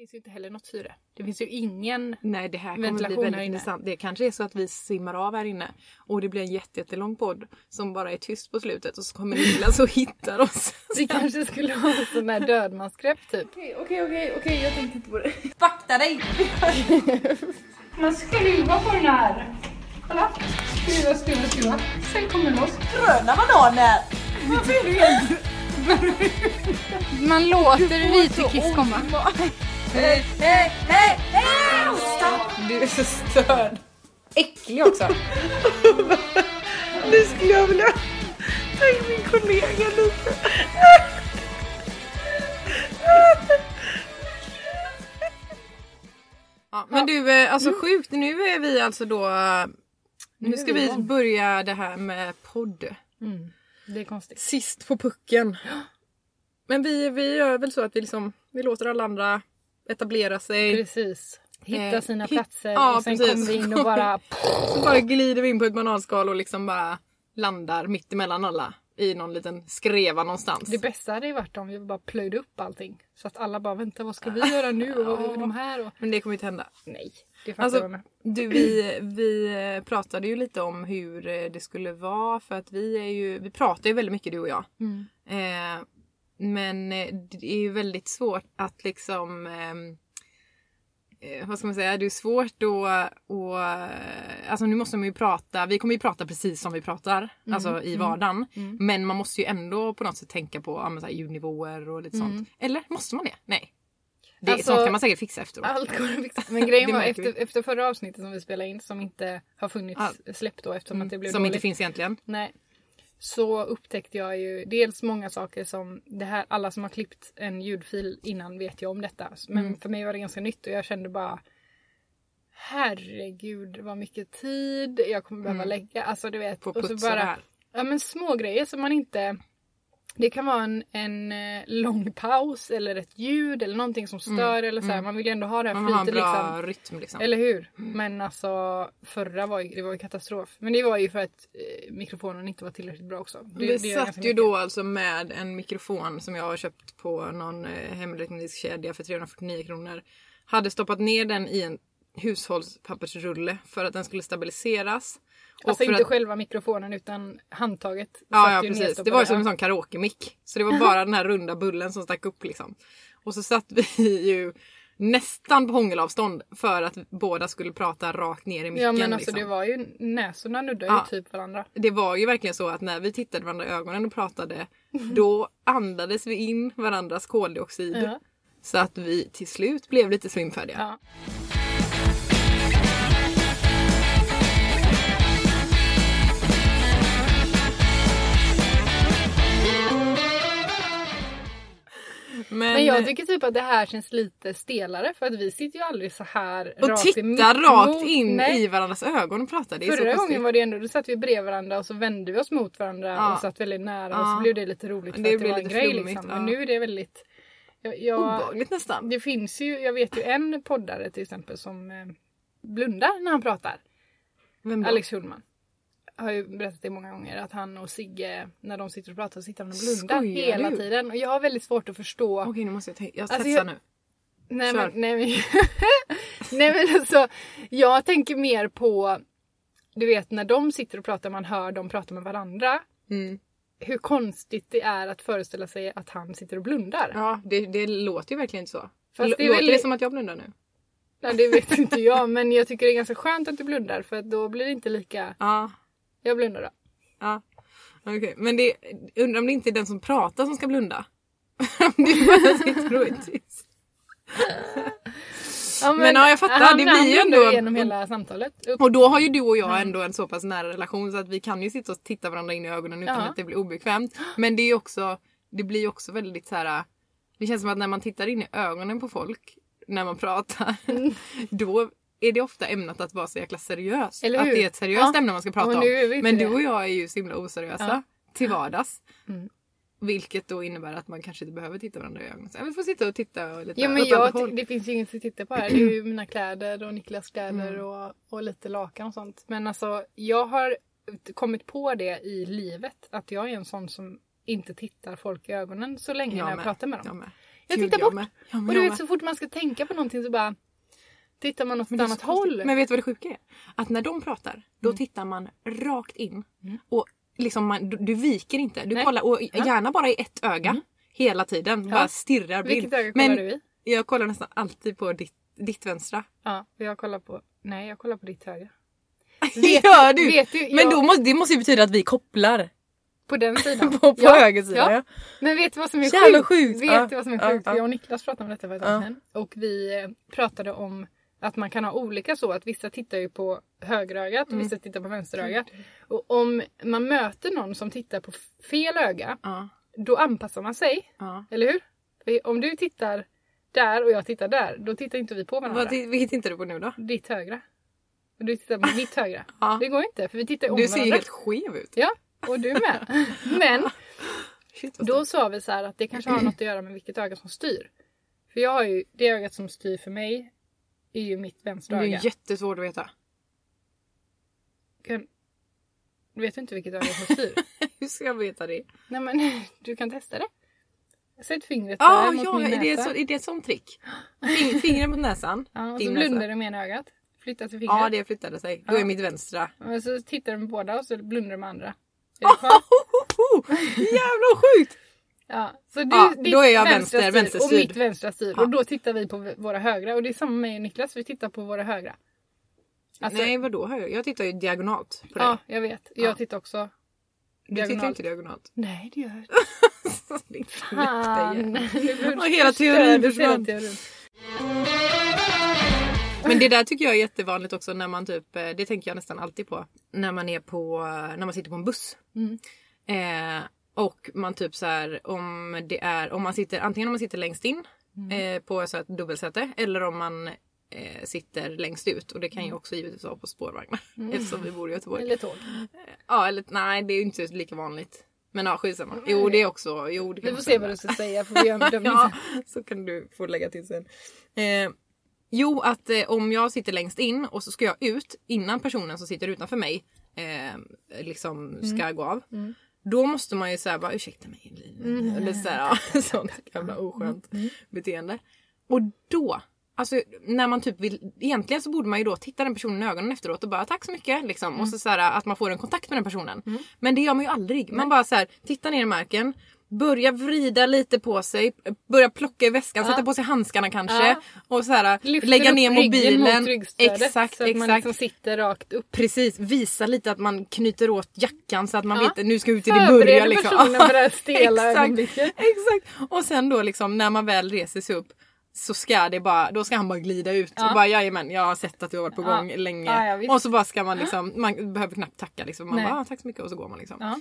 finns ju inte heller något syre. Det finns ju ingen Nej det här kommer bli väldigt intressant. Det kanske är så att vi simmar av här inne och det blir en jätte- jättelång podd som bara är tyst på slutet och så kommer Niklas och hittar oss. Vi kanske skulle ha en sån här dödmansgrepp typ. Okej, okej, okej, okej, jag tänkte inte på det. Vakta dig! Man skruvar på den här. Kolla. Skruva, skruva, skruva. Sen kommer loss. Gröna bananer! Varför är du helt... Man låter lite kiss komma. Hej, hej, hej, hej! Stopp! Du är så störd. Äcklig också. Nu skulle jag vilja ta in min kollega lite. Ja, men du, eh, alltså sjukt. Nu är vi alltså då... eh, Nu ska vi börja det här med podd. Mm. Det är konstigt. Sist på pucken. Men vi, vi gör väl så att vi liksom, vi låter alla andra etablera sig. Precis. Hitta Eh, sina hit- platser ja, och sen precis. kommer vi in och bara... Så bara glider vi in på ett bananskal och liksom bara landar mitt emellan alla. I någon liten skreva någonstans. Det bästa hade ju varit om vi bara plöjde upp allting. Så att alla bara vänta vad ska vi göra nu och vad är de här och... Men det kommer inte hända. Nej, det fattar Alltså, jag med. Du, vi, vi eh, pratade ju lite om hur eh, det skulle vara för att vi är ju, vi pratar ju väldigt mycket du och jag. Mm. Eh, men eh, det är ju väldigt svårt att liksom ehm, eh, vad ska man säga, det är svårt att och, alltså nu måste man ju prata, vi kommer ju prata precis som vi pratar, Mm. alltså i vardagen. Men man måste ju ändå på något sätt tänka på ja, så här, ljudnivåer och lite sånt. Eller måste man det? Nej. Det, Alltså, sånt kan man säkert fixa efteråt. Allt går att fixa. Men grejen var vi. efter, efter förra avsnittet som vi spelade in som inte har funnits släppt då eftersom att det blev Som dåligt. inte finns egentligen. Nej. Så upptäckte jag ju dels många saker som det här, alla som har klippt en ljudfil innan vet ju om detta. Men Mm. för mig var det ganska nytt och jag kände bara Herregud vad mycket tid jag kommer behöva lägga. Alltså du vet. På och så bara, här. ja men små grejer som man inte det kan vara en, en eh, lång paus eller ett ljud eller någonting som stör eller så här. Man vill ju ändå ha det här Mm. Flytet liksom. rytm liksom. Eller hur? Men alltså förra var ju, det var ju katastrof. Men det var ju för att eh, mikrofonen inte var tillräckligt bra också. Det, Vi det satt ju då alltså med en mikrofon som jag har köpt på någon eh, hemlektronisk kedja för 349 kronor. Hade stoppat ner den i en hushållspappersrulle för att den skulle stabiliseras. Alltså inte att, själv mikrofonen utan handtaget. Ja, ja precis. Det var ju som en sån karaoke-mick. Så det var bara den här runda bullen som stack upp liksom. Och så satt vi ju nästan på hångelavstånd för att båda skulle prata rakt ner i micken. Ja men alltså liksom. det var ju näsorna nuddar Ja. ju typ varandra. det var ju verkligen så att när vi tittade varandra i ögonen och pratade då andades vi in varandras koldioxid. Ja. Så att vi till slut blev lite svimfärdiga. Ja. Men, Men jag tycker typ att det här känns lite stelare för att vi sitter ju aldrig så här och rakt titta emot- rakt in Nej. i varandras ögon och prata. Det är så Förra konstigt. gången var det ändå, då satt vi bredvid varandra och så vände vi oss mot varandra Ja. och satt väldigt nära och Ja. så blev det lite roligt för Det att det blev var en lite grej flummigt, liksom. ja. Men nu är det väldigt... Jag, jag, Obehagligt nästan. det finns ju, jag vet ju en poddare till exempel som eh, blundar när han pratar. Vem då? Alex Schulman. Har ju berättat det många gånger att han och Sigge när de sitter och pratar så sitter han och blundar Skojar hela du? tiden. Och jag har väldigt svårt att förstå. Okej nu måste jag tänka. Jag Alltså, testar jag- nu. Nej Kör. men, nej, men, nej men alltså, jag tänker mer på, du vet när de sitter och pratar, man hör dem prata med varandra. Mm. Hur konstigt det är att föreställa sig att han sitter och blundar. Ja det, det låter ju verkligen inte så. Fast det är låter väldigt- det som att jag blundar nu? Nej, det vet inte jag men jag tycker det är ganska skönt att du blundar för då blir det inte lika, Ja. Jag blundar då. Ja. Okej, men det, undrar om det inte är den som pratar som ska blunda? det är bara sitter och är tyst. Ja, Men ja, jag fattar, Han, det blir ju ändå- genom hela samtalet. Upp. Och då har ju du och jag ändå en så pass nära relation så att vi kan ju sitta och titta varandra in i ögonen utan Ja. att det blir obekvämt. Men det är också, det blir ju också väldigt så här. Det känns som att när man tittar in i ögonen på folk när man pratar, då är det ofta ämnat att vara så jäkla seriöst. Att det är ett seriöst Ja. ämne man ska prata om. vi Men du och jag är ju så himla oseriösa Ja. till vardags. Mm. Vilket då innebär att man kanske inte behöver titta varandra i ögonen. Så jag vill få sitta och titta och lite Ja men jag, det finns ju inget att titta på här. Det är ju mina kläder och Niklas kläder Mm. och, och lite lakan och sånt. Men alltså jag har kommit på det i livet. Att jag är en sån som inte tittar folk i ögonen så länge Jag när jag med. pratar med dem. Jag med. Jag tittar bort. med. Ja, men Och jag du vet med. så fort man ska tänka på någonting så bara tittar man åt ett Men annat håll. Men vet du vad det sjuka är? Att när de pratar, då Mm. tittar man rakt in. Och liksom man, du, du viker inte. Du Nej. kollar, och gärna bara i ett öga. Hela tiden. Bara stirrar blind. Vilket öga kollar Men du i? jag kollar nästan alltid på ditt, ditt vänstra. Ja, och jag kollar på... Nej, jag kollar på ditt högra. Vet Gör du? vet du, Men jag- då måste, det måste ju betyda att vi kopplar. På den sidan. På, på höger sida. ja. Ja. Men vet du vad som är Jävla sjukt? sjukt. Vet Ja, du vad som är ja, sjukt? ja. Jag och Niklas pratade om detta för ett tag Ja. sedan. Och vi eh, pratade om att man kan ha olika så. Att vissa tittar ju på högerögat och Mm. vissa tittar på vänsterögat. Och om man möter någon som tittar på fel öga, Ja, då anpassar man sig. ja. Eller hur? För om du tittar där och jag tittar där, då tittar inte vi på varandra. Vad, vilket tittar du på nu då? Ditt högra. Och du tittar på mitt högra. Ja. Det går inte för vi tittar om Du ser varandra. helt skev ut. Ja, och du med. Men Shit, då sa vi så här att det kanske har något att göra med vilket öga som styr. För jag har ju, det ögat som styr för mig är ju mitt vänstra Det är öga. jättesvårt att veta. Kan, du vet inte vilket öga som styr? Hur ska jag veta det? Nej men du kan testa det. Sätt fingret Ah, där mot ja, min är det, näsa. så, är det ett sånt trick? Fing, fingret mot näsan. Ja, och så blundar du med ena ögat. Flyttar till fingret. Ja, det flyttade sig. Då Ja. är mitt vänstra. Och så tittar du med båda och så blundar du med andra. Är det kvar? Jävla sjukt! Ja, så du, Ja, då är jag vänster- vänsterstyrd. Och mitt vänstra styr. Ja. Och då tittar vi på våra högra. Och det är samma med mig och Niklas, vi tittar på våra högra. Alltså, Nej, vadå höger? Jag tittar ju diagonalt på dig. Ja, jag vet. Jag Ja. tittar också du tittar diagonalt. inte diagonalt. Nej, det gör jag inte. Fan. Och hela teorin försvann. Men det där tycker jag är jättevanligt också när man typ, eh, det tänker jag nästan alltid på, när man är på, när man sitter på en buss. Mm. Eh, och man typ så här, om det är, om man sitter, antingen om man sitter längst in Mm. eh, på så här ett dubbelsäte eller om man eh, sitter längst ut och det Mm. kan ju också givetvis vara på spårvagnar eftersom vi bor i Göteborg. Eller tåg. Ja eller nej det är ju inte lika vanligt. Men ja skitsamma. Jo det är också, jo det Vi får se vad du ska säga för vi gör en bedömning Ja, så kan du få lägga till sen. Eh, jo, att eh, om jag sitter längst in och så ska jag ut innan personen som sitter utanför mig eh, liksom ska gå av. Då måste man ju säga bara ursäkta mig. Eller så här, ja, sånt jävla oskönt beteende. Och då, alltså när man typ vill, egentligen så borde man ju då titta den personen i ögonen efteråt och bara tack så mycket liksom. Och så, så här, att man får en kontakt med den personen. Men det gör man ju aldrig. Man bara så här, tittar ner i marken. Börja vrida lite på sig, börja plocka i väskan, sätta på sig handskarna kanske. Ja. Och så här, Lyfter lägga ner mobilen. mot Exakt, så att man exakt. liksom sitter rakt upp. Precis, visa lite att man knyter åt jackan så att man Ja. vet nu ska ut i det börjar. Liksom. personen för det här stela Exakt, ögonblicket. Exakt. Och sen då liksom när man väl reser sig upp så ska det bara, då ska han bara glida ut Ja. och bara jajamän jag har sett att du har varit på Ja. gång länge. Ja, ja, och så bara ska man liksom, man behöver knappt tacka liksom. Man Nej. bara ah, tack så mycket och så går man liksom.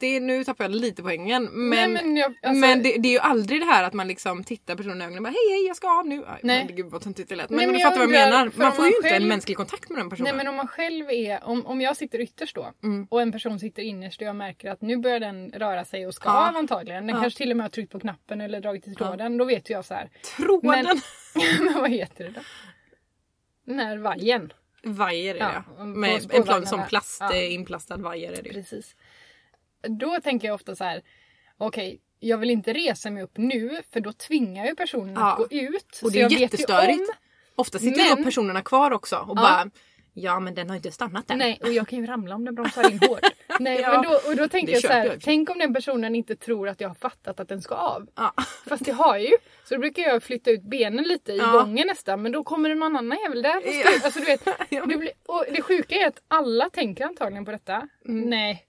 Ja. Det, nu tappar jag lite poängen men, Nej, men, men jag, alltså, det, det är ju aldrig det här att man liksom tittar personen i ögonen och bara hej hej jag ska av nu. Aj, Nej. men Gud vad töntigt det lät. Men, Nej, men men du jag fattar vad jag menar. Man får ju man inte själv- en mänsklig kontakt med den personen. Nej men om man själv är, om, om jag sitter ytterst då Mm. och en person sitter innerst och jag märker att nu börjar den röra sig och ska Ja. av antagligen. Den Ja. kanske till och med har tryckt på knappen eller dragit i tråden. Då vet jag så här. Tråden! Men, men vad heter det då? Den här vajern. Vajer är Ja, det. på Med en plan som plast, Ja. eh, inplastad vajer är det. Precis. Då tänker jag ofta så här. Okej, jag vill inte resa mig upp nu för då tvingar ju personen Ja. att gå ut. Och det är jag jättestörigt. om- Ofta sitter Men- då personerna kvar också och bara Ja men den har inte stannat än. Nej, och jag kan ju ramla om den bromsar in hårt. Nej, Ja. men då, och då tänker jag så här, jag. tänk om den personen inte tror att jag har fattat att den ska av. Ja. Fast det har jag ju. Så då brukar jag flytta ut benen lite i Ja. gången nästan. Men då kommer det någon annan jävel där. Ja. Alltså, du vet, Ja. det, blir, och det sjuka är att alla tänker antagligen på detta. Mm. Nej.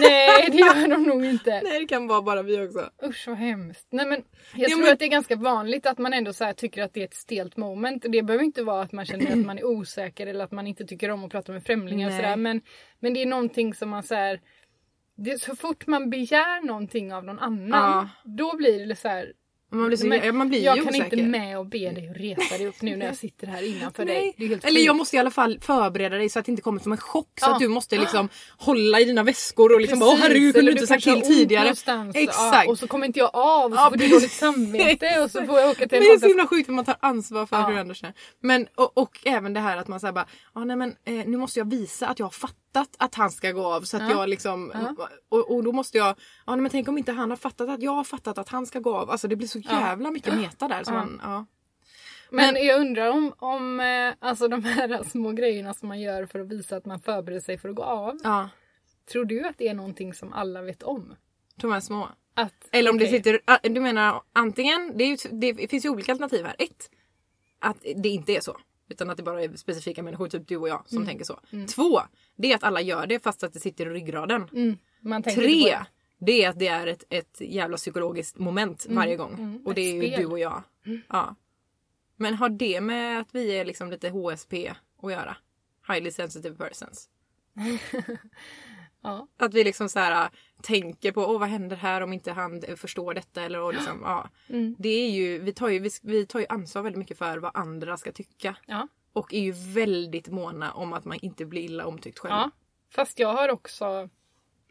Nej, det gör de nog inte. Nej det kan vara bara vi också. Usch vad hemskt. Nej, men jag Ja, tror men- att det är ganska vanligt att man ändå så tycker att det är ett stelt moment. Det behöver inte vara att man känner att man är osäker eller att man inte tycker om att prata med främlingar. Och sådär. Men, men det är någonting som man så här, det, Så fort man begär någonting av någon annan. Då blir det så här. Man blir, så, men man blir jag ju kan osäker. inte med och be dig att resa dig upp nu när jag sitter här innanför dig. Eller jag måste i alla fall förbereda dig så att det inte kommer som en chock. Så Ja. att du måste liksom hålla i dina väskor och liksom Åh herregud kunde du inte sagt till tidigare. Exakt. Ja, och så kommer inte jag av och så Ja, får du dåligt samvete och så får jag åka till en det är så himla sjukt att man tar ansvar för Ja. hur andra känner. Men och, och även det här att man säger bara, ah, nej men eh, nu måste jag visa att jag har fattat fattat att han ska gå av så att Ja. jag liksom och, och då måste jag, ja men tänk om inte han har fattat att jag har fattat att han ska gå av. Alltså det blir så jävla mycket meta där. Så Ja. man, ja. Men, jag undrar om, om eh, alltså de här små grejerna som man gör för att visa att man förbereder sig för att gå av. ja, Tror du att det är någonting som alla vet om? de här små. Att, Eller om det okej, sitter, du menar antingen, det, ju, det finns ju olika alternativ här. Ett, att det inte är så. Utan att det bara är specifika människor, typ du och jag, som tänker så. Två, det är att alla gör det fast att det sitter i ryggraden. Mm, Tre, det. det är att det är ett, ett jävla psykologiskt moment varje gång. mm, och det är ju du och jag. Ja. Men har det med att vi är liksom lite HSP att göra? Highly sensitive persons. Ja. Att vi liksom så här tänker på Åh, vad händer här om inte han förstår detta eller och liksom, ja. Mm. Det är ju, vi tar ju, vi, vi tar ju ansvar väldigt mycket för vad andra ska tycka. Ja. Och är ju väldigt måna om att man inte blir illa omtyckt själv. ja. Fast jag har också...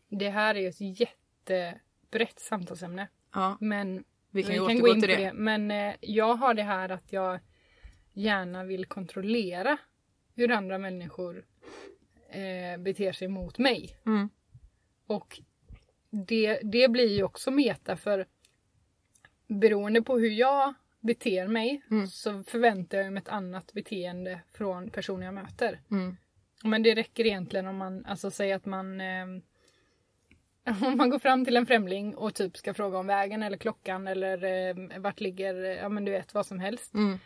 Det här är ju ett jättebrett samtalsämne. Ja, Men vi kan vi kan gå in till på det. det. Men eh, jag har det här att jag gärna vill kontrollera hur andra människor eh, beter sig mot mig. Mm. Och det, det blir ju också meta för beroende på hur jag beter mig Mm. så förväntar jag mig ett annat beteende från personer jag möter. Mm. Men det räcker egentligen om man, alltså säger att man eh, om man går fram till en främling och typ ska fråga om vägen eller klockan eller eh, vart ligger, ja men du vet vad som helst. Mm.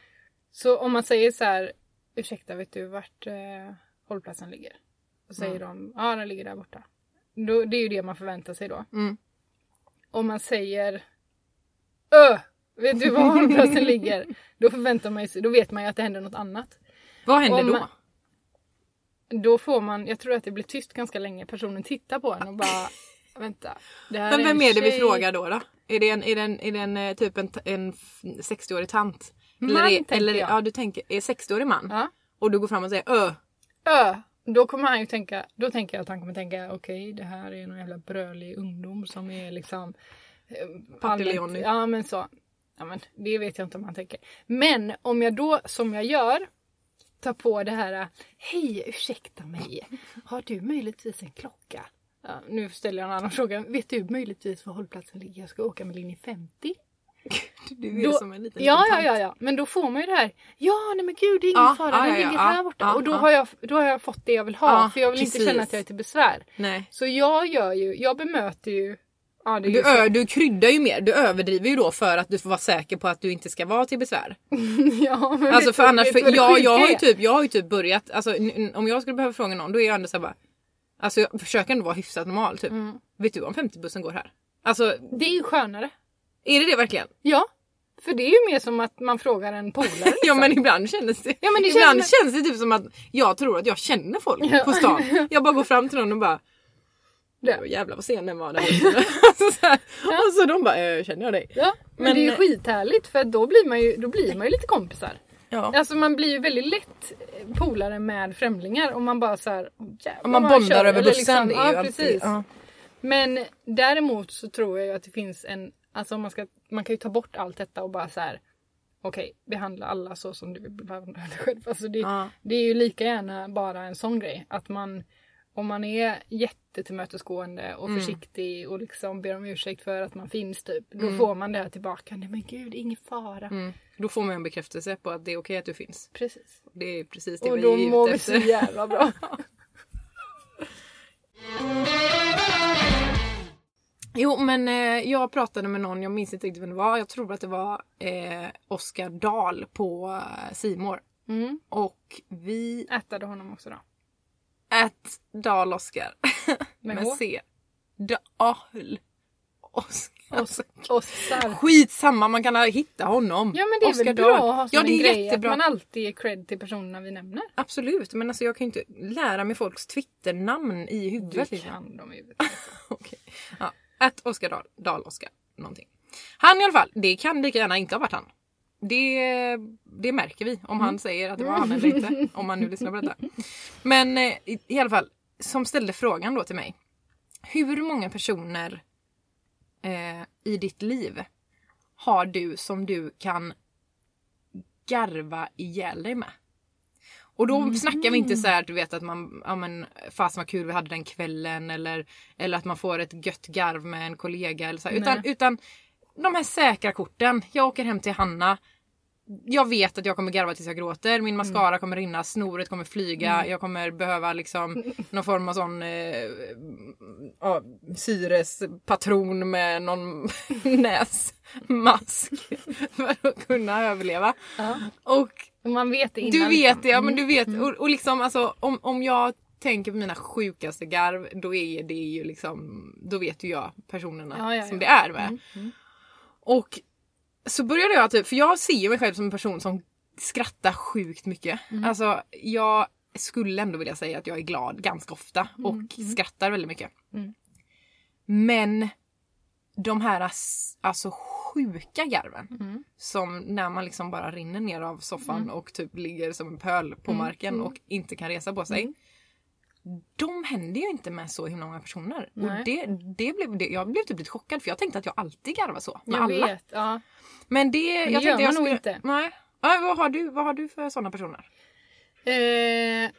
Så om man säger så här, ursäkta vet du vart eh, hållplatsen ligger? Och säger de, ja den ligger där borta. Då, det är ju det man förväntar sig då. Mm. Om man säger, Ö! Vet du var hållplatsen ligger? Då förväntar man sig, då vet man ju att det händer något annat. Vad händer Om då? man- Då får man, jag tror att det blir tyst ganska länge. Personen tittar på en och bara, vänta. Det här Men vem en är det vi tjej." frågar då? då? Är det en, är det en, är det en eh, typ en, en f- 60-årig tant? Man, eller är, tänker eller, jag. Ja, du tänker, är 60-årig man? Ja. Och du går fram och säger ö. Ö! Då kommer han ju tänka, då tänker jag att han kommer tänka okej det här är någon jävla brölig ungdom som är liksom eh, Patteleonig. allmänt- Ja men så. Ja men det vet jag inte om han tänker. Men om jag då som jag gör tar på det här Hej ursäkta mig. Har du möjligtvis en klocka? Ja, nu ställer jag en annan fråga. Vet du möjligtvis var hållplatsen ligger? Jag ska åka med linje 50. Du är Då- som en liten Ja, liten ja, tant. ja, ja. Men då får man ju det här. Ja, nej men gud, det är ingen Ja, fara. ja, Den ja, ligger ja, här borta. och då, har jag, då har jag fått det jag vill ha. För jag vill precis. inte känna att jag är till besvär. Nej. Så jag gör ju, jag bemöter ju... Ja, Du, ö, du kryddar ju mer. Du överdriver ju då för att du får vara säker på att du inte ska vara till besvär. ja, men Alltså för du- annars, för jag, sjuka jag, har ju typ, jag har ju typ börjat, alltså om jag skulle behöva fråga någon då är jag ändå såhär bara Alltså jag försöker ändå vara hyfsat normal typ. Mm. Vet du om 50-bussen går här? Alltså Det är ju skönare. Är det det verkligen? Ja. För det är ju mer som att man frågar en polare. Liksom. Ja men ibland känns det, Ja, men det ibland känns känns, det typ som att jag tror att jag känner folk Ja. på stan. Jag bara går fram till någon och bara Det. "Åh, Jävlar vad sen den var där alltså, så här. Och så de bara äh, känner jag dig? Ja, men, Men- det är ju skithärligt för då blir man ju, då blir man ju lite kompisar. Ja. Alltså man blir ju väldigt lätt eh, polare med främlingar om man bara såhär Om man bondar över bussen. Liksom, ja, alltid- precis. ja. Men däremot så tror jag ju att det finns en, alltså man ska, man kan ju ta bort allt detta och bara så här. Okej, behandla alla så som du vill behandla dig själv. Alltså det, Ja. det är ju lika gärna bara en sån grej. Att man, om man är jättetillmötesgående och Mm. försiktig och liksom ber om ursäkt för att man finns typ. Då får man det här tillbaka. Nej men gud, ingen fara. Mm. Då får man en bekräftelse på att det är okej att du finns. Precis. Det är precis det Och vi då är mår ute vi så efter. jävla bra. Jo men eh, jag pratade med någon, jag minns inte riktigt vem det var. Jag tror att det var eh, Oskar Dahl på Simor Mm. Och vi Ätade honom också då. ät Dahl Oskar. Med Med? C. Dahl Oskar. Os-. Skitsamma, man kan hitta honom. Ja men det är Oscar väl bra Dahl. att ha som Ja det är grej jättebra. att man alltid ger cred till personerna vi nämner. Absolut, men alltså jag kan ju inte lära mig folks Twitternamn i Du huvudet. kan dem i huvudet. Okej. Ja. Att Oskar Dahl, Dahl Oskar någonting. Han i alla fall, det kan lika gärna inte ha varit han. Det, det märker vi om han säger att det var han eller inte. Om man nu lyssnar på detta. Men eh, i, i alla fall, som ställde frågan då till mig. Hur många personer eh, i ditt liv har du som du kan garva ihjäl dig med? Och då snackar vi inte så här, du vet att man, ja men fasen vad kul vi hade den kvällen eller, eller att man får ett gött garv med en kollega eller så här, utan, utan de här säkra korten. Jag åker hem till Hanna. Jag vet att jag kommer garva tills jag gråter. Min mascara kommer rinna, snoret kommer flyga. Jag kommer behöva liksom någon form av sån eh, ja, syrespatron med någon näsmask för att kunna överleva. Ja. Och Och man vet det innan. du vet liksom. det, ja men du vet. Och, och liksom alltså om, om jag tänker på mina sjukaste garv då är det ju liksom, då vet ju jag personerna Ja, ja, som ja. det är med. Mm, mm. Och så började jag typ, för jag ser mig själv som en person som skrattar sjukt mycket. Mm. Alltså jag skulle ändå vilja säga att jag är glad ganska ofta och Mm, mm. skrattar väldigt mycket. Mm. Men de här alltså sjuka garven Mm. som när man liksom bara rinner ner av soffan Mm. och typ ligger som en pöl på Mm, marken mm. och inte kan resa på sig. Mm. De händer ju inte med så himla många personer. Nej. Och det, det blev, det, jag blev typ lite chockad för jag tänkte att jag alltid garvar så med Jag alla. vet. Ja. Men det, det jag gör tänkte jag man nog skulle, inte. Nej. Ja, vad, har du, vad har du för sådana personer? Eh,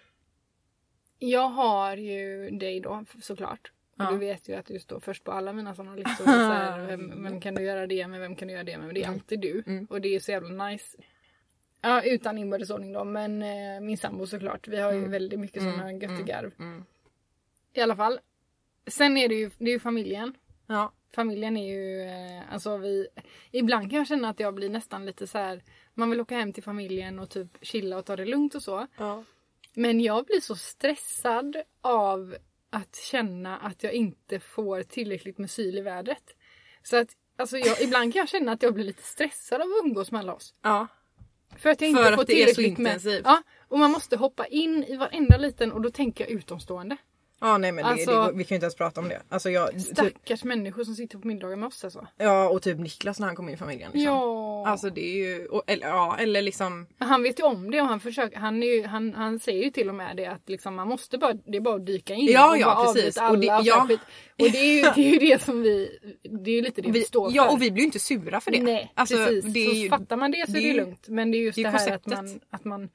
jag har ju dig då såklart. Och Ja. Du vet ju att du står först på alla mina sådana listor. Så här, vem, vem kan du göra det med? Vem kan du göra det med? Men det är Mm. alltid du. Mm. Och det är så jävla nice. Ja, utan inbördes ordning då. Men eh, min sambo såklart. Vi har ju Mm. väldigt mycket Mm. sådana göttegarv. Mm. I alla fall. Sen är det ju, det är ju familjen. Ja. Familjen är ju, eh, alltså vi, ibland kan jag känna att jag blir nästan lite så här. man vill åka hem till familjen och typ chilla och ta det lugnt och så. Ja. Men jag blir så stressad av att känna att jag inte får tillräckligt med syl i vädret. Så att alltså jag, ibland kan jag känna att jag blir lite stressad av att umgås med alla oss. ja. För att jag inte För får att det är så tillräckligt med. intensivt. Ja, och man måste hoppa in i varenda liten och då tänker jag utomstående. Ja nej men det, Alltså- det, vi kan ju inte ens prata om det. Alltså jag, typ, Stackars människor som sitter på middagar med oss alltså. ja och typ Niklas när han kom in i familjen. Liksom. Ja. Alltså det är ju, och, eller, ja eller liksom Han vet ju om det och han försöker, han, är ju, han, han säger ju till och med det att liksom man måste bara, det är bara att dyka in Ja, och ja, bara precis. Och det- alla och, så ja. och det är ju det, är ju det som vi, det är ju lite det vi, vi, står för. ja och vi blir ju inte sura för det. Nej alltså, precis, Det är så ju, fattar man det så det är det ju- lugnt. Men det är just det det, är här att man, att man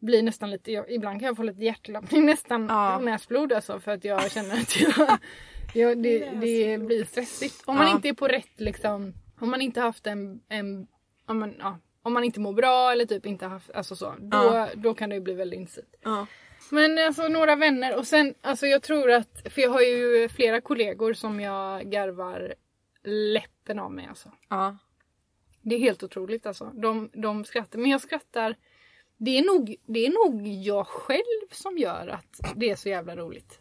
blir nästan lite, jag, ibland kan jag få lite hjärtklappning nästan Ja. näsblod alltså för att jag känner att jag, jag, det, det blir stressigt. Om man Ja. inte är på rätt liksom, om man inte haft en, en om, man, ja, om man inte mår bra eller typ inte haft, alltså så, då, då kan det ju bli väldigt intensivt. Men alltså några vänner och sen alltså jag tror att, för jag har ju flera kollegor som jag garvar läppen av mig alltså. ja. Det är helt otroligt alltså. De, de skrattar. Men jag skrattar. Det är, nog, det är nog jag själv som gör att det är så jävla roligt.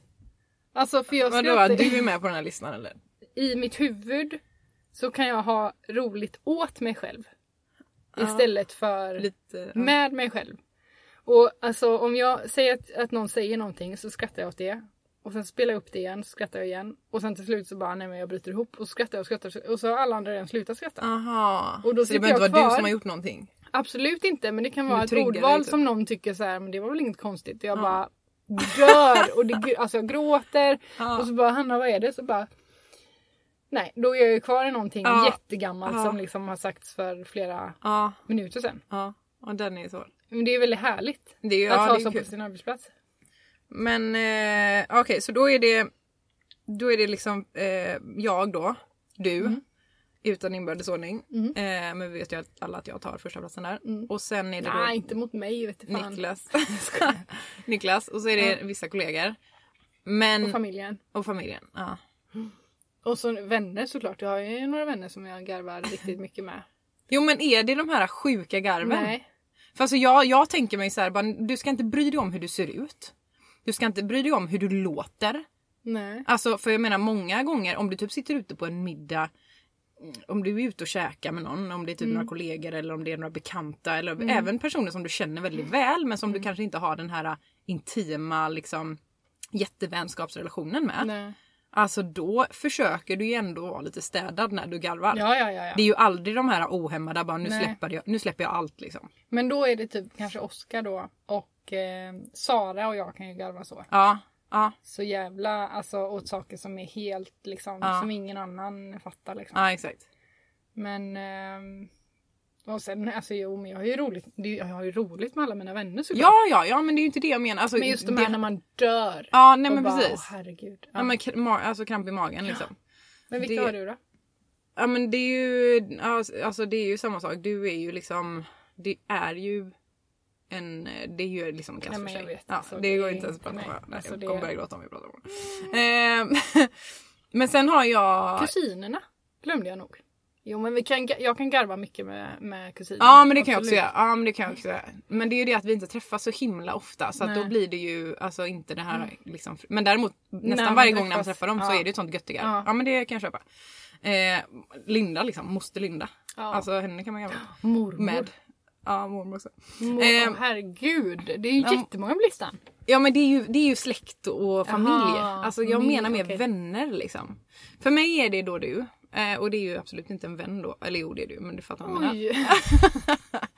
Alltså för jag Vadå, skrattar. du är med på den här listan eller? I mitt huvud så kan jag ha roligt åt mig själv. Ja. Istället för Lite, ja. med mig själv. Och alltså om jag säger att, att någon säger någonting så skrattar jag åt det. Och sen spelar jag upp det igen, så skrattar jag igen. Och sen till slut så bara nej men jag bryter ihop och så skrattar jag och skrattar och så har alla andra redan slutat skratta. Aha. Och då så det behöver inte vara du som har gjort någonting? Absolut inte men det kan vara ett ordval som någon tycker så här men det var väl inget konstigt. Jag Ja. bara dör och det, alltså jag gråter Ja. och så bara Hanna vad är det? Så bara Nej, då är jag ju kvar i någonting Ja. jättegammalt Ja. som liksom har sagts för flera Ja, minuter sedan. ja. Och den är svår. Men det är väldigt härligt Det är, att ha så kul. på sin arbetsplats. Men eh, okej, så då är det Då är det liksom eh, jag då, du, Mm. Utan inbördesordning. Mm. Eh, men vi vet ju att alla att jag tar första platsen där. Mm. Och sen är det Nej, då inte mot mig vet du fan. Niklas. Niklas och så är det vissa kollegor. Men, Och familjen. och familjen. Ja. Och så vänner såklart. Jag har ju några vänner som jag garvar riktigt mycket med. Jo men är det de här sjuka garven? Nej. För alltså jag, jag tänker mig så här, bara, du ska inte bry dig om hur du ser ut. Du ska inte bry dig om hur du låter. Nej. Alltså för jag menar många gånger om du typ sitter ute på en middag mm, om du är ute och käkar med någon, om det är typ några kollegor eller om det är några bekanta eller även personer som du känner väldigt väl men som du kanske inte har den här äh, intima liksom jättevänskapsrelationen med. Nej. Alltså då försöker du ju ändå vara lite städad när du garvar. Ja, ja, ja, ja. Det är ju aldrig de här ohämmade bara nu Nej. släpper, jag, nu släpper jag allt liksom. Men då är det typ kanske Oskar då och eh, Sara och jag kan ju garva så. Ja, ja, Så jävla alltså åt saker som är helt liksom Ja. som ingen annan fattar liksom. ja exakt. Men ehm, Och sen alltså jo men jag har ju roligt, jag har ju roligt med alla mina vänner såklart. Ja, ja, ja men det är ju inte det jag menar. Alltså, Men just de här det- när man dör. Ja, nej men bara, precis. Åh, herregud. Ja. Ja, men alltså kramp i magen liksom. men vilka det- har du då? Ja men det är ju, alltså det är ju samma sak. Du är ju liksom, det är ju en, det är ju liksom en Nej, men jag cancertjej. vet, Ja, alltså, det det går inte ens att prata om. nej, Nej, alltså, jag kommer börja gråta om vi pratar om det. Ehm, Men sen har jag... Kusinerna glömde jag nog. Jo men vi kan, jag kan garva mycket med, med kusiner. Ja men det kan jag också Absolut. göra. Ja men det kan jag också göra. Men det är ju det att vi inte träffas så himla ofta så då Nej. blir det ju alltså inte det här liksom. Men däremot nästan man varje gång när man träffar dem så ja. är det ett sånt göttegarv. Ja. Ja. men det kan jag köpa. Eh, Linda liksom, moster Linda. Ja. Alltså henne kan man garva Mormor. med. Ja mormor också. Mor, Ehm, herregud, det är ju ja, jättemånga på listan. Ja men det är ju, det är ju släkt och familj. Jaha, alltså jag familj, menar mer okej. vänner liksom. För mig är det då du. Eh, och det är ju absolut inte en vän då. Eller jo det är du men du fattar vad jag menar.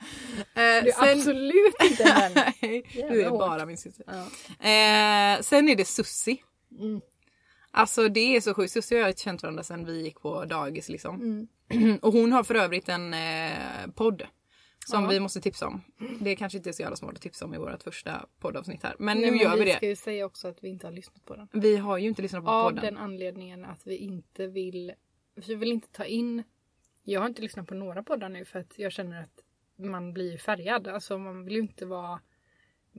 Eh, du är absolut inte en vän. Du är hårt. bara min syster. Ja. Eh, sen är det Sussi. Mm. Alltså det är så sjukt. Sussi och jag har känt varandra sedan vi gick på dagis liksom. Mm. och hon har för övrigt en eh, podd. Som Ja. vi måste tipsa om. Det kanske inte är så jävla svårt att tipsa om i vårt första poddavsnitt här. Men Nej, nu men gör vi det. ska ju säga också att vi inte har lyssnat på den. Vi har ju inte lyssnat på Av podden. den anledningen att vi inte vill, vi vill inte ta in, jag har inte lyssnat på några poddar nu för att jag känner att man blir färgad. Alltså man vill ju inte vara,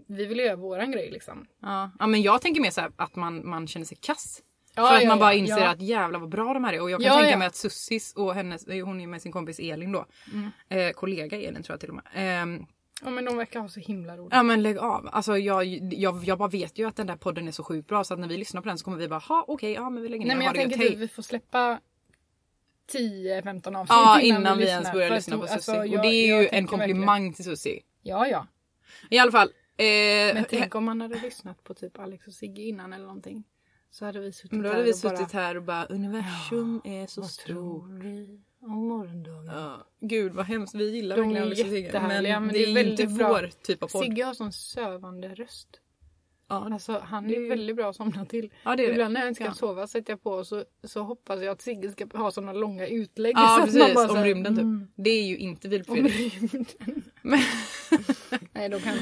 vi vill göra våran grej liksom. Ja. ja men jag tänker mer så här att man, man känner sig kass. Ja, för att ja, man bara inser ja. att jävlar vad bra de här är. Och jag kan tänka mig att Sussis och hennes, hon är med sin kompis Elin då. Mm. Eh, kollega Elin tror jag till och med. Ehm, Ja men de verkar ha så himla roligt. Ja men lägg av. Alltså jag, jag, jag bara vet ju att den där podden är så sjukt bra så att när vi lyssnar på den så kommer vi bara ha okej ja men vi lägger ner Nej men jag det tänker gött, typ vi får släppa 10-15 avsnitt Ja innan vi ens lyssnar. börjar lyssna att- på Sussi. alltså, och jag- det är jag ju en komplimang till Sussi. verkligen- Ja ja. I alla fall. Eh, Men tänk om man hade lyssnat på typ Alex och Sigge innan eller någonting. Så hade vi suttit men då hade vi och bara, suttit här och bara universum är så stort. om morgondagen? Ja. Gud vad hemskt. Vi gillar De verkligen och Sigge. Men, men det är är inte bra. vår typ av podd. Sigge har sån sövande röst. Ja, Alltså han är ju väldigt bra att somna till. ja det är. Ibland när jag inte ska Ja. sova sätter jag på så, så hoppas jag att Sigge ska ha såna långa utlägg. Ja man precis, bara om här, rymden typ. mm, Det är ju inte vi Om rymden. Men, Nej då kan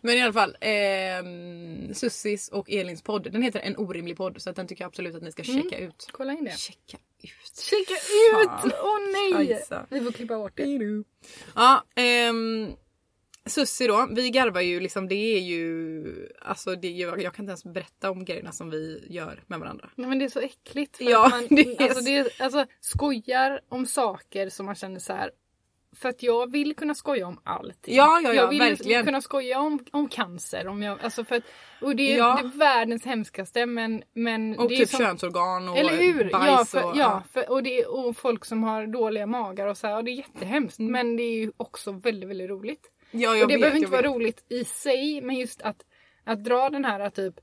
men i alla fall, eh, Sussis och Elins podd. Den heter En orimlig podd så att den tycker jag absolut att ni ska checka ut. Kolla in det. Checka ut. Checka ut! Åh nej! Scheisse. Vi får klippa bort det. Ja, ehm, Sussi då, vi garvar ju liksom, det är ju, alltså det är ju, jag kan inte ens berätta om grejerna som vi gör med varandra. Nej, men det är så äckligt. För Ja, att man, det är alltså, så- det är, alltså, skojar om saker som man känner så här. För att jag vill kunna skoja om allting. Ja, ja, ja, jag vill verkligen. kunna skoja om, om cancer. Om jag, alltså för att, och det är, Ja. det är världens hemskaste men, men Och det är typ som, könsorgan och Eller hur? bajs Ja, för, och, ja för, och, det är, och folk som har dåliga magar och så här. Och det är jättehemskt. Mm. Men det är ju också väldigt, väldigt roligt. Ja jag och det vet, behöver inte vara vet. roligt i sig men just att, att dra den här typ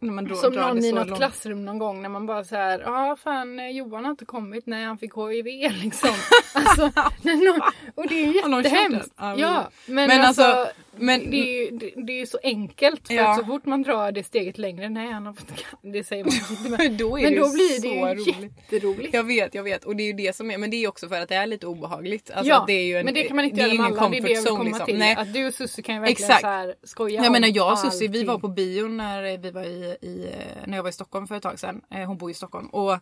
drar- som någon i något långt. klassrum någon gång när man bara så här, ja fan eh, Johan har inte kommit när han fick HIV liksom. alltså, någon, och det är ju jättehemskt. Ja, men, Men alltså, alltså, men- det, är ju, det, det är ju så enkelt för Ja. att så fort man drar det steget längre, nej han har fått det säger man inte. Men, då är men det då blir det så ju roligt. jätteroligt. Jag vet, jag vet. Och det är ju det som är, men det är också för att det är lite obehagligt. Alltså ja, det är ju en, men det kan man inte göra med alla. Det är det jag vill komma liksom. till. Nej. Att du och Susie kan ju verkligen Exakt. så här skoja Jag menar jag och Susie vi var på bio när vi var i, i, när jag var i Stockholm för ett tag sedan. Eh, Hon bor i Stockholm. Och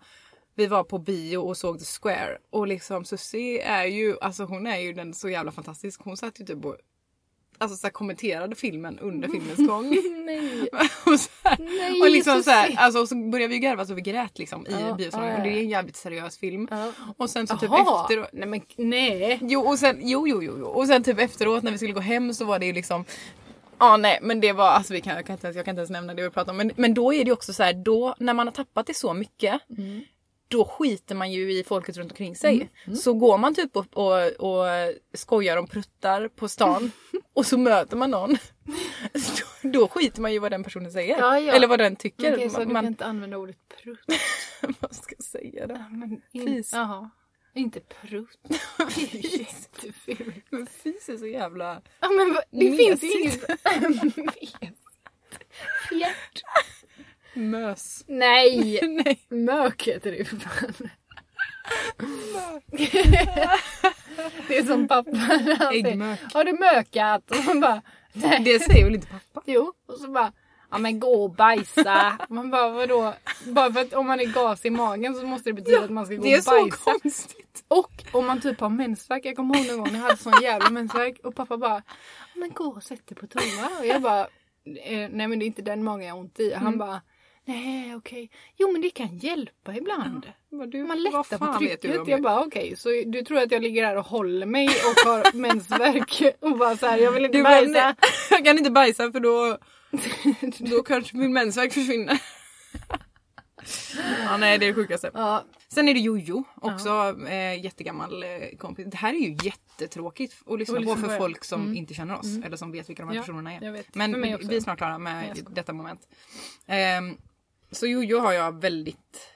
vi var på bio och såg The Square. Och liksom Susie är ju, alltså hon är ju den så jävla fantastisk. Hon satt ju typ och alltså, så här, kommenterade filmen under filmens gång. Nej. och, så här, Nej, och liksom så här, Susie. alltså och så började vi garva så vi grät liksom i Ja, biosalongen. ja, Och det är en jävligt seriös film. Ja. Och sen så typ Jaha. efteråt. Nej men nej. Jo och sen, jo, jo, jo, jo. Och sen typ efteråt när vi skulle gå hem så var det ju liksom Ja nej men det var, alltså vi kan, jag, kan inte ens, jag kan inte ens nämna det vi pratar om. Men, men då är det också så här, då när man har tappat det så mycket. Då skiter man ju i folket runt omkring sig. Så går man typ upp och, och skojar om pruttar på stan och så möter man någon. Då, då skiter man ju vad den personen säger. Ja, ja. Eller vad den tycker. Okej, så du man, kan inte använda ordet prutt? vad ska jag säga då? In, Fis. Jaha. Inte prutt. Det är jättefult. Men fis är så jävla... Ja, men det finns ju inget... Mös. Nej! Nej. Mök heter det ju för fan. det är som pappa när han säger, Äggmök. Har du mökat? Och man bara Nej. Det säger väl inte pappa? Jo, och så bara Ja men gå och bajsa. Man bara vadå? Bara för att om man är gas i magen så måste det betyda att man ska gå Det är och så bajsa. konstigt. Och om man typ har mensvärk. Jag kommer ihåg någon gång när jag hade sån jävla mensvärk och pappa bara Men gå och sätt dig på toa. Och jag bara eh, Nej men det är inte den magen jag har ont i. Mm. Han bara Nej okej. Jo men det kan hjälpa ibland. Bara, du, Man lättar på fan vet du trycket. Jag det? bara okej så du tror att jag ligger här och håller mig och har mensvärk och bara så här jag vill inte Du bajsa. men, jag kan inte bajsa för då, då kanske min mensvärk försvinner. ja, nej, det är det sjukaste. Ja, Sen är det Jojo, också eh, jättegammal eh, kompis. Det här är ju jättetråkigt att lyssna Och på för folk som inte känner oss eller som vet vilka de här Ja, personerna är. jag. Men vi, är snart klara med jag detta moment. Ehm, så Jojo har jag väldigt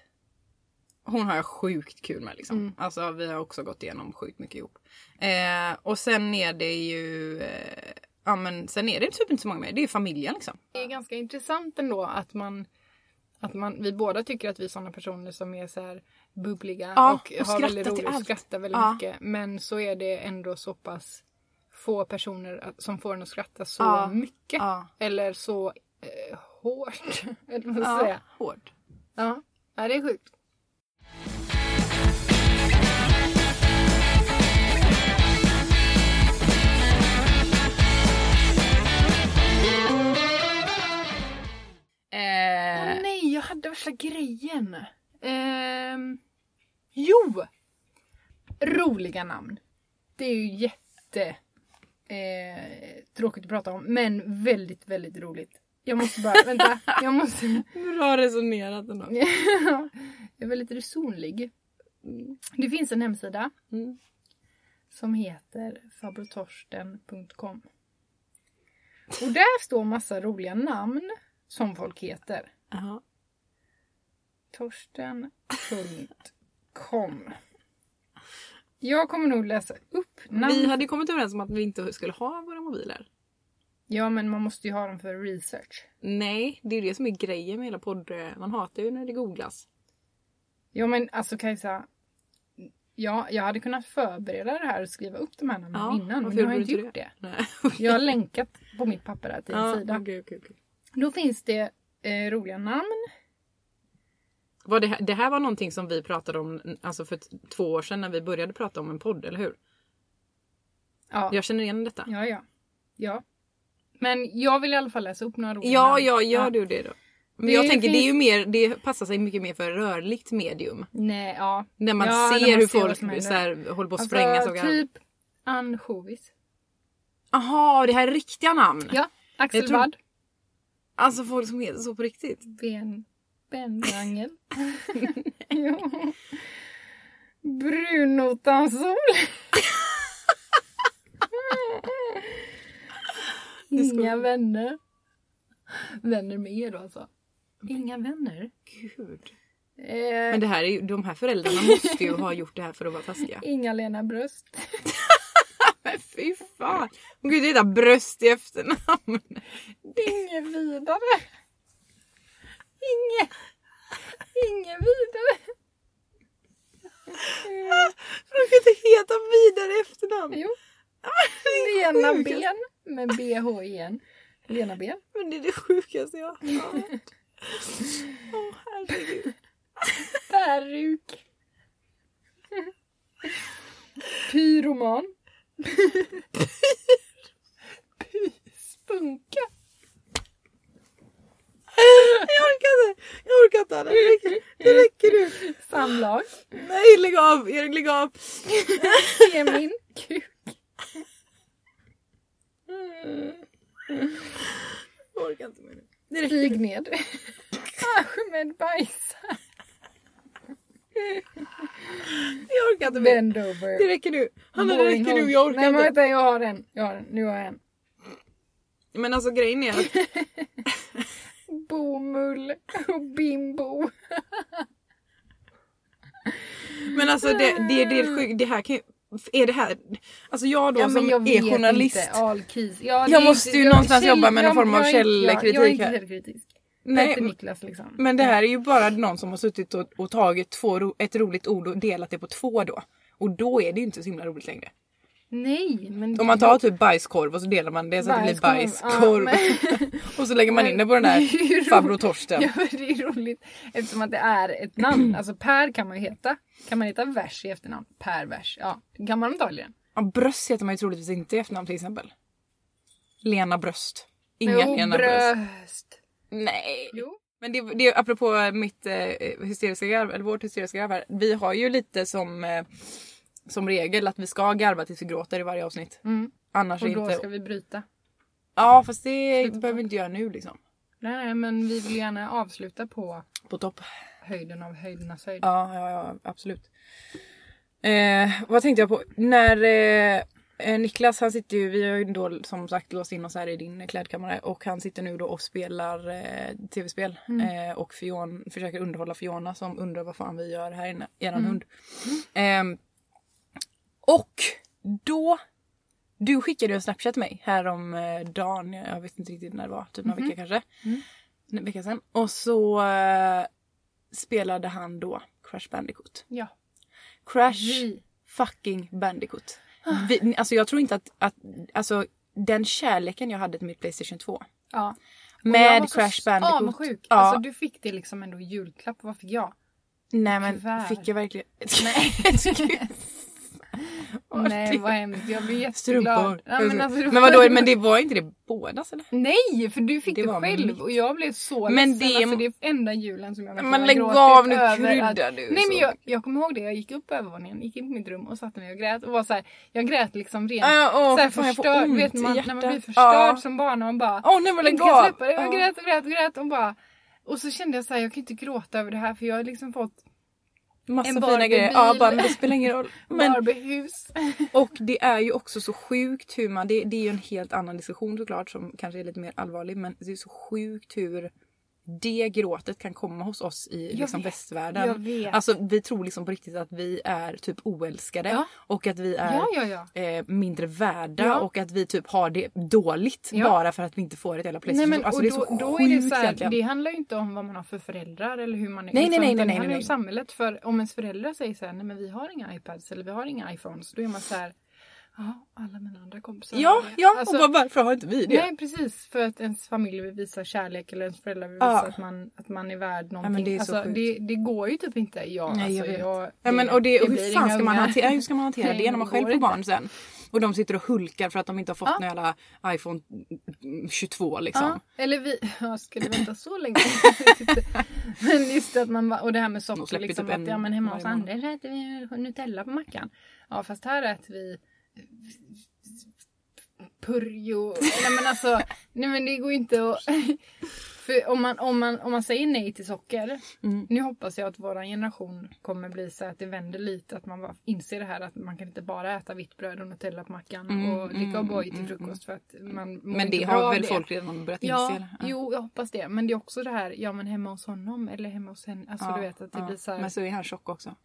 hon har jag sjukt kul med liksom. Mm. Alltså vi har också gått igenom sjukt mycket ihop. Eh, och sen är det ju eh, Ja men sen är det typ inte så många mer. Det är familjen liksom. Det är ganska intressant ändå att man att man, vi båda tycker att vi är sådana personer som är så här bubbliga Ja, och, och har väldigt roligt och skrattar väldigt Ja. mycket. Men så är det ändå så pass få personer som får en att skratta så Ja. mycket. Eller så hårt. Eller vad ska säga. hårt. Ja. ja, det är sjukt. Eh, Åh nej, jag hade värsta grejen. Ehm, jo! Roliga namn. Det är ju jätte eh, tråkigt att prata om, men väldigt, väldigt roligt. Jag måste bara, vänta, jag måste... Bra resonerat ändå. jag är väldigt resonlig. Det finns en hemsida Mm. som heter fabrotorsten.com. Och där står massa roliga namn som folk heter. Jaha. Torsten.com Jag kommer nog läsa upp namn. Vi hade ju kommit överens om att vi inte skulle ha våra mobiler. Ja men man måste ju ha dem för research. Nej, det är ju det som är grejen med hela podd. Man hatar ju när det googlas. Ja men alltså Kajsa. Ja, jag hade kunnat förbereda det här och skriva upp de här namnen Ja, innan. Men jag har gjorde inte gjort det. Nej. Jag har länkat på mitt papper här till en ja, sida. okej, okej, okej. Då finns det eh, roliga namn. Var det, här, det här var någonting som vi pratade om alltså för två år sedan när vi började prata om en podd, eller hur? Ja, Jag känner igen detta. ja, ja. ja. Men jag vill i alla fall läsa upp några roliga Ja, ja, gör du det då. Men Det jag tänker det är finns- ju mer, det passar sig mycket mer för rörligt medium. Nej, ja. När man Ja, när ser man hur ser folk så här, håller på att Alltså, sprängas och Jaha, typ ansjovis. det här är riktiga namn. Ja, Axel tror- Wadd. Alltså folk som heter så på riktigt. Ben... Benrangel. ja. Brunotansol. Inga vänner. Vänner med er då alltså. Inga vänner. Gud. Eh, Men det här är ju, de här föräldrarna måste ju ha gjort det här för att vara taskiga. Inga Lena Bröst. Men fy fan! Hon kan ju inte heta bröst i efternamn. Inge vidare. Inge. Inge vidare. Hon kan inte heta vidare efternamn. Jo. Lena sjukaste. Ben med BH igen. Lena Ben. Men det är det sjukaste jag har hört. Åh herregud. Peruk. Pyroman. Spunka. Jag orkar inte. Jag orkar inte. Det räcker, det räcker nu. Samlag. Nej lägg av. Erik lägg av. Se min kuk. Jag orkar inte mer nu. Det räcker. Flyg ned. Ahmed bajsar. Jag orkar inte mer. Bend over. Det räcker nu. Hanna det räcker nu. Jag orkar Nej men inte. vänta jag har en. Jag har en. Nu har jag en. Men alltså grejen är att Bomull och bimbo. Men alltså det, det, det, är sjukt. det här kan ju... Är det här... Alltså jag då Ja, som jag är journalist. Inte. All keys. Ja, Jag måste ju jag- någonstans käll- jobba med någon jag- form av inte- jag- är källkritik inte källkritisk. Nej, Niklas liksom. men det här är ju bara någon som har suttit och, och tagit två, ett roligt ord och delat det på två då. Och då är det ju inte så himla roligt längre. Nej men... Om man tar typ bajskorv och så delar man det så att det blir Bajskorv, bajskorv. och så lägger man in det på den Det är där ju roligt. farbror Torsten. Ja men det är roligt eftersom att det är ett namn. Alltså Per kan man ju heta. Kan man heta Vers i efternamn? Per Vers. Ja, kan man antagligen. Ja, bröst heter man ju troligtvis inte i efternamn till exempel. Lena Bröst. Inga Jo, Lena Bröst. bröst. Nej. Jo. Men det, det apropå mitt eh, hysteriska garv, eller vårt hysteriska garv här. Vi har ju lite som, eh, som regel att vi ska garva tills vi gråter i varje avsnitt. Mm. Annars Och då inte... ska vi bryta. Ja fast det behöver vi inte göra nu liksom. Nej, men vi vill gärna avsluta på På topp. höjden av höjdernas höjd. Ja, ja, ja absolut. Eh, vad tänkte jag på? När eh, eh, Niklas han sitter ju, vi har ju då som sagt låst in oss här i din klädkammare och han sitter nu då och spelar eh, tv-spel eh, och Fion, försöker underhålla Fiona som undrar vad fan vi gör här inne, eran hund. Ehm, och då du skickade ju en snapchat till mig härom eh, jag vet inte riktigt när det var, typ några vecka kanske. En vecka sedan. Och så eh, spelade han då Crash Bandicoot. Ja. Crash Vi. fucking Bandicoot. Vi, alltså jag tror inte att, att alltså, den kärleken jag hade till mitt Playstation 2. Ja. Och jag var Med så Crash Bandicoot. avundsjuk. Ja. Alltså du fick det liksom ändå i julklapp. Vad fick jag? Nej men Tyvärr. fick jag verkligen... Nej. Nej vad hemskt. Jag blir Strumpor. jätteglad. Ja, men, alltså, men vadå, men det var inte det bådas eller? Nej, för du fick Det det, själv mitt. och jag blev så Men ledsen. det- Alltså, det är enda julen som jag verkligen Men lägg av nu, kryddar att- du Nej men jag, jag kommer ihåg det, jag gick upp på övervåningen, gick in på mitt rum och satte mig och grät och var så här, jag grät liksom rent Ah, åh, så här fan, förstörd. vet man, när man blir förstörd Ja. som barn och man bara Åh nej men lägg av! Jag Ja. grät och grät och grät och bara och så kände jag så här, jag kan inte gråta över det här för jag har liksom fått Massa en fina grejer. Ja bara men det spelar ingen roll. Men Barbiehus. Och det är ju också så sjukt hur man, det, det är ju en helt annan diskussion såklart som kanske är lite mer allvarlig men det är så sjukt hur det gråtet kan komma hos oss i liksom västvärlden. Alltså vi tror liksom på riktigt att vi är typ oälskade Ja. och att vi är Ja, ja. Eh, mindre värda och att vi typ har det dåligt bara för att vi inte får ett jävla Nej, Playstation. men, alltså, och det är så då, då är det så här, det handlar ju inte om vad man har för föräldrar eller hur man är. Nej, nej, nej, utan nej, det handlar nej, om nej. samhället. För om ens föräldrar säger så här, nej men vi har inga iPads eller vi har inga iPhones. Då är man så här, ja alla mina andra kompisar Ja, det." ja Alltså, och bara, varför har inte vi det? Nej precis, för att ens familj vill visa kärlek eller ens föräldrar vill Ja. visa att, man, att man är värd någonting. men det är så alltså, det, det går ju typ inte. Ja, Nej, jag alltså, vet. jag, Ja, men, och det, och blir hur fan ska man hantera, hur ska man hantera Nej, det när man själv får barn sen? Och de sitter och hulkar för att de inte har fått Ja. någon jävla iPhone 22 liksom. Ja, eller vi, ja, ska det vänta så länge? men just att man och det här med socker liksom typ att en ja men hemma hos. Anders äter vi Nutella på mackan. Ja fast här äter vi Purjo, eller men alltså, nej men det går inte att... För om man, om, man, om man säger nej till socker, Mm. nu hoppas jag att vår generation kommer bli så att det vänder lite, att man inser det här att man kan inte bara äta vitt bröd och Nutella på mackan Mm, och dricka mm, O'boy mm, till frukost för att man Men det har väl det. folk redan börjat inse? Ja, eller? jo jag hoppas det. Men det är också det här, ja men hemma hos honom eller hemma hos henne. Alltså Ja, du vet att det ja. blir så här. Men så är han tjock också.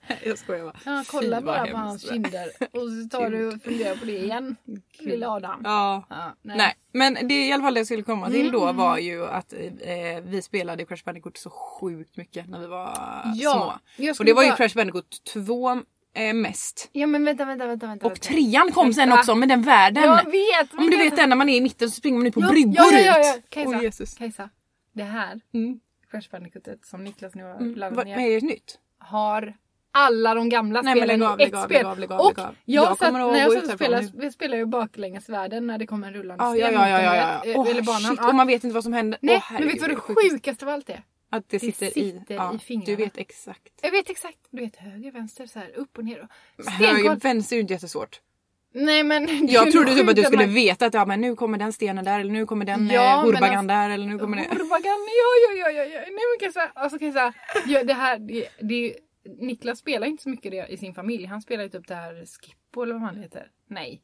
Jag skojar. Bara. Ja, kolla Fy, bara på hans kinder. Och så tar du och funderar på det igen. Lilla Adam. Ja. Ja, Nej. men det i alla fall det jag skulle komma till Mm, då var ju att eh, vi spelade Crash Bandicoot så sjukt mycket när vi var Ja, små. Och det var ju bara- Crash Bandicoot 2 eh, mest. Ja men vänta, vänta, vänta. vänta Och trean kom sen Vänta. också med den världen. Jag vet! Om du vet den när man är i mitten så springer man ut på ja, bryggor ja, ja, ja, ut. Kajsa, Åh Jesus. Kajsa. Det här, Mm. Crash Bandicootet som Niklas nu har Mm. laddat ner. vad är det nytt? har alla de gamla Nej, spelen av, i ett av, spel. av, och jag, Jag satt, när jag satt och spelade, spelar ju baklängesvärlden när det kommer en rullande Ja, ja, sten ja, ja, en, ja, vet, ja. eh, eller banan. Ja. Och man vet inte vad som händer. Nej, Åh, men vet du vad det sjukaste. av allt är? Att det Det sitter, sitter i, ja, i fingrarna. Du vet exakt. Jag vet exakt. Du vet höger, vänster, så här upp och ner. Höger, vänster är ju inte jättesårt. Nej men. Jag trodde typ att du skulle man- veta att ja, men nu kommer den stenen där eller nu kommer den Ja, ja, men hurbagan alltså- där eller nu kommer det... Hurbagan, ja, ja, ja, ja, ja. Nej men kan jag säga, alltså kan jag säga, ja, det här, det, det, Niklas spelar inte så mycket det i sin familj. Han spelar ju typ det här Skippo eller vad han heter. Nej.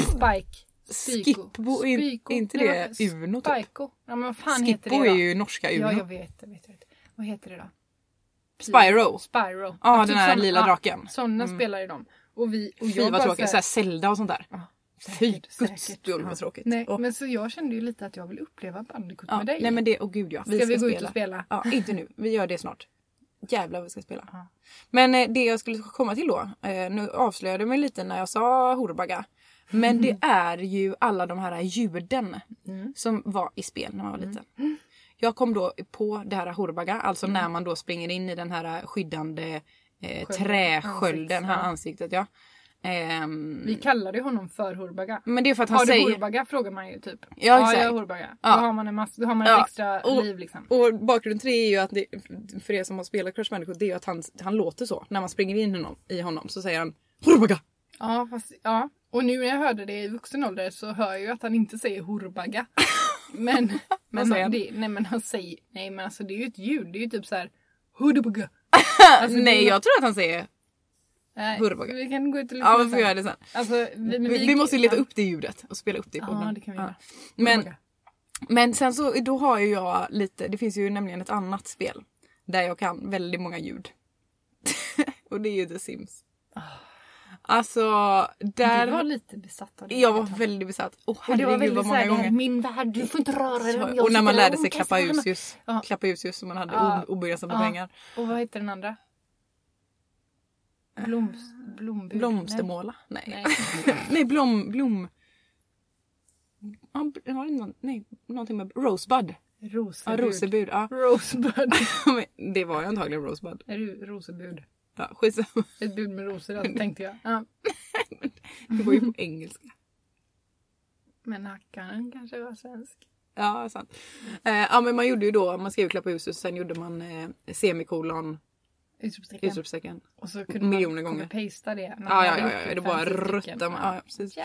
Spike. Spyko. Skippo, är in- inte det Uno typ? Spyko. Ja men vad fan heter det Skippo då? är ju norska Uno. Ja jag vet, jag vet, vet. Vad heter det då? Spyro. Spyro. Ja, typ den här såna- lila draken. Sådana Mm. spelar ju de. Och vi... Och Fy jag vad tråkigt. så här- Såhär Zelda och sånt där. Ja. Fy Säkert, guds säkert. skull Ja. vad tråkigt. Nej, Och- men så jag kände ju lite att jag vill uppleva Bandicoot ja, med dig. nej men det, åh gud ja. Ska vi gå ut spela. och spela? Ja, inte nu. Vi gör det snart. Jävlar vad vi ska spela. Ja. Men eh, det jag skulle komma till då. Eh, nu avslöjade jag mig lite när jag sa horbaga. Men det är ju alla de här ljuden Mm. som var i spel när man var liten. Jag kom då på det här horbaga, alltså Mm. när man då springer in i den här skyddande eh, Skölden. träskölden, här ansiktet ja. Ehm, Vi kallade ju honom för Horbaga. men det är för att han Har du säger... Horbaga frågar man ju typ. Ja, exakt. jag har Horbaga. Ja. Då har man en massa, då har man Ja. extra Och- liv liksom. Och bakgrund tre är ju att det, för er som har spelat Crash Bandicoot, det är ju att han, han låter så. När man springer in i honom, i honom så säger han Horbaga! Ja, fast, ja. Och nu när jag hörde det i vuxen ålder så hör jag ju att han inte säger Horbaga. Men, men, han? det, nej men han säger, nej men alltså det är ju ett ljud, det är ju typ så här Horbaga. Alltså, Nej är- jag tror att han säger Horbaga. Vi kan gå ut och lyssna Ja vi får göra det sen. Alltså, vi, men Vi, vi måste ju leta upp det ljudet och spela upp det i podden. Ja, det kan vi göra. Men, Horbaga. men sen så då har ju jag lite, det finns ju nämligen ett annat spel. Där jag kan väldigt många ljud. och det är ju The Sims. Alltså där... Du var lite besatt av det. Jag var väldigt besatt. Var herregud vad många såhär, gånger. min värld, du får inte röra den. och när man lärde sig klappa husljus. Ja. Klappa husljus som man hade Ja. o- obegränsat med Ja. pengar. Och vad heter den andra? Bloms, blombud? Blomstermåla? Nej. Nej. Nej, blom... blom... Ja, var det någon, nej, någonting med Rosebud. Nej. Ja, Rosebud. rosebud. Ja. Rosebud. Det var ju antagligen Rosebud. Är du rosebud? Ja, skitsamma. Ett bud med rosor alltså, tänkte jag. Ja. Det var ju på engelska. Men Hackan kanske var svensk. Ja, sant. Eh, ja, men man gjorde ju då, man skrev klappa huset, sen gjorde man eh, semikolon, Utropstecken. utropstecken. Och så kunde miljoner man gånger. pasta det. Ja, ja, ja, ja, det bara man. Ja, precis.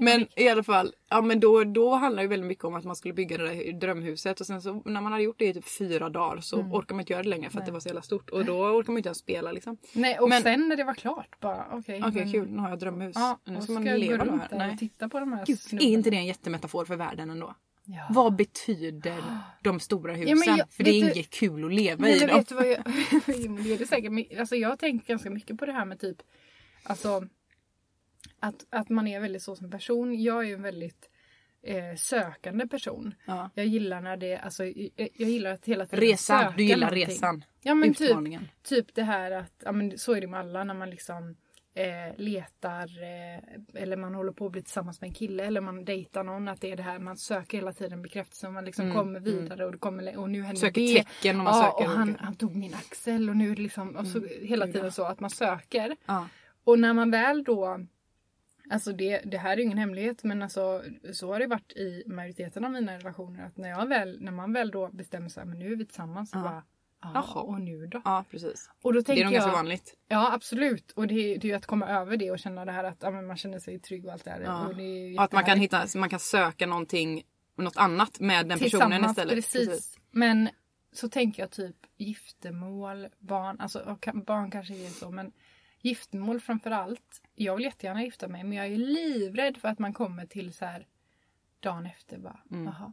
Men i alla fall, ja men då, då handlar det väldigt mycket om att man skulle bygga det där drömhuset och sen så när man hade gjort det i typ fyra dagar så orkar man inte göra det längre för att det var så jävla stort och då orkar man inte ens spela liksom. Nej, och Men- sen när det var klart bara okej. Okej men- kul, nu har jag drömhus. Ja, nu ska man gå leva då runt här. där och titta på de här Gud, är inte det en jättemetafor för världen ändå? Ja. Vad betyder de stora husen? men jag- för det är du- inget kul att leva Nej, i dem. vet du vad jag... Det är det säkert. Alltså, jag har tänkt ganska mycket på det här med typ... Alltså... Att, att man är väldigt så som person. Jag är en väldigt eh, sökande person. Ja. Jag gillar när det... Alltså, jag, jag gillar att hela tiden Resan, du gillar någonting. resan. Ja men typ, typ det här att... Ja, men så är det med alla när man liksom... Eh, letar eh, eller man håller på att bli tillsammans med en kille eller man dejtar någon att det är det här man söker hela tiden bekräftelse och man liksom kommer vidare och det kommer och nu händer Söker det. tecken och man ja, söker och han, han tog min axel och nu är det liksom och så, hela tiden så att man söker. Ja. Och när man väl då Alltså det, det här är ingen hemlighet men alltså så har det varit i majoriteten av mina relationer att när, jag väl, när man väl då bestämmer sig men nu är vi tillsammans Ja. bara Jaha. och nu då? ja, precis. Och då Det tänker är nog jag, ganska vanligt. Ja absolut och det, är- det är ju att komma över det och känna det här att ja, man känner sig trygg och allt det här. Ja. Och det Och att man kan hitta, man kan söka någonting, något annat med den personen istället. Precis. Men så tänker jag typ giftermål, barn, alltså barn kanske är så men giftermål framför allt. Jag vill jättegärna gifta mig men jag är livrädd för att man kommer till så här dagen efter bara Mm. jaha.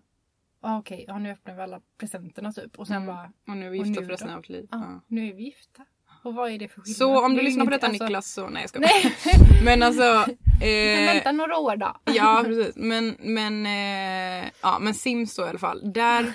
Ah, Okej, ja, nu öppnar vi alla presenterna typ och sen Mm. bara Och nu är vi gifta för resten av vårt liv. ja, Ja. nu är vi gifta. Och vad är det för skillnad? Så om du lyssnar på detta alltså, Niklas så nej jag ska Nej, Men alltså. Eh, vänta några år då. ja precis. Men, men, eh, ja, men Sims då i alla fall. Där,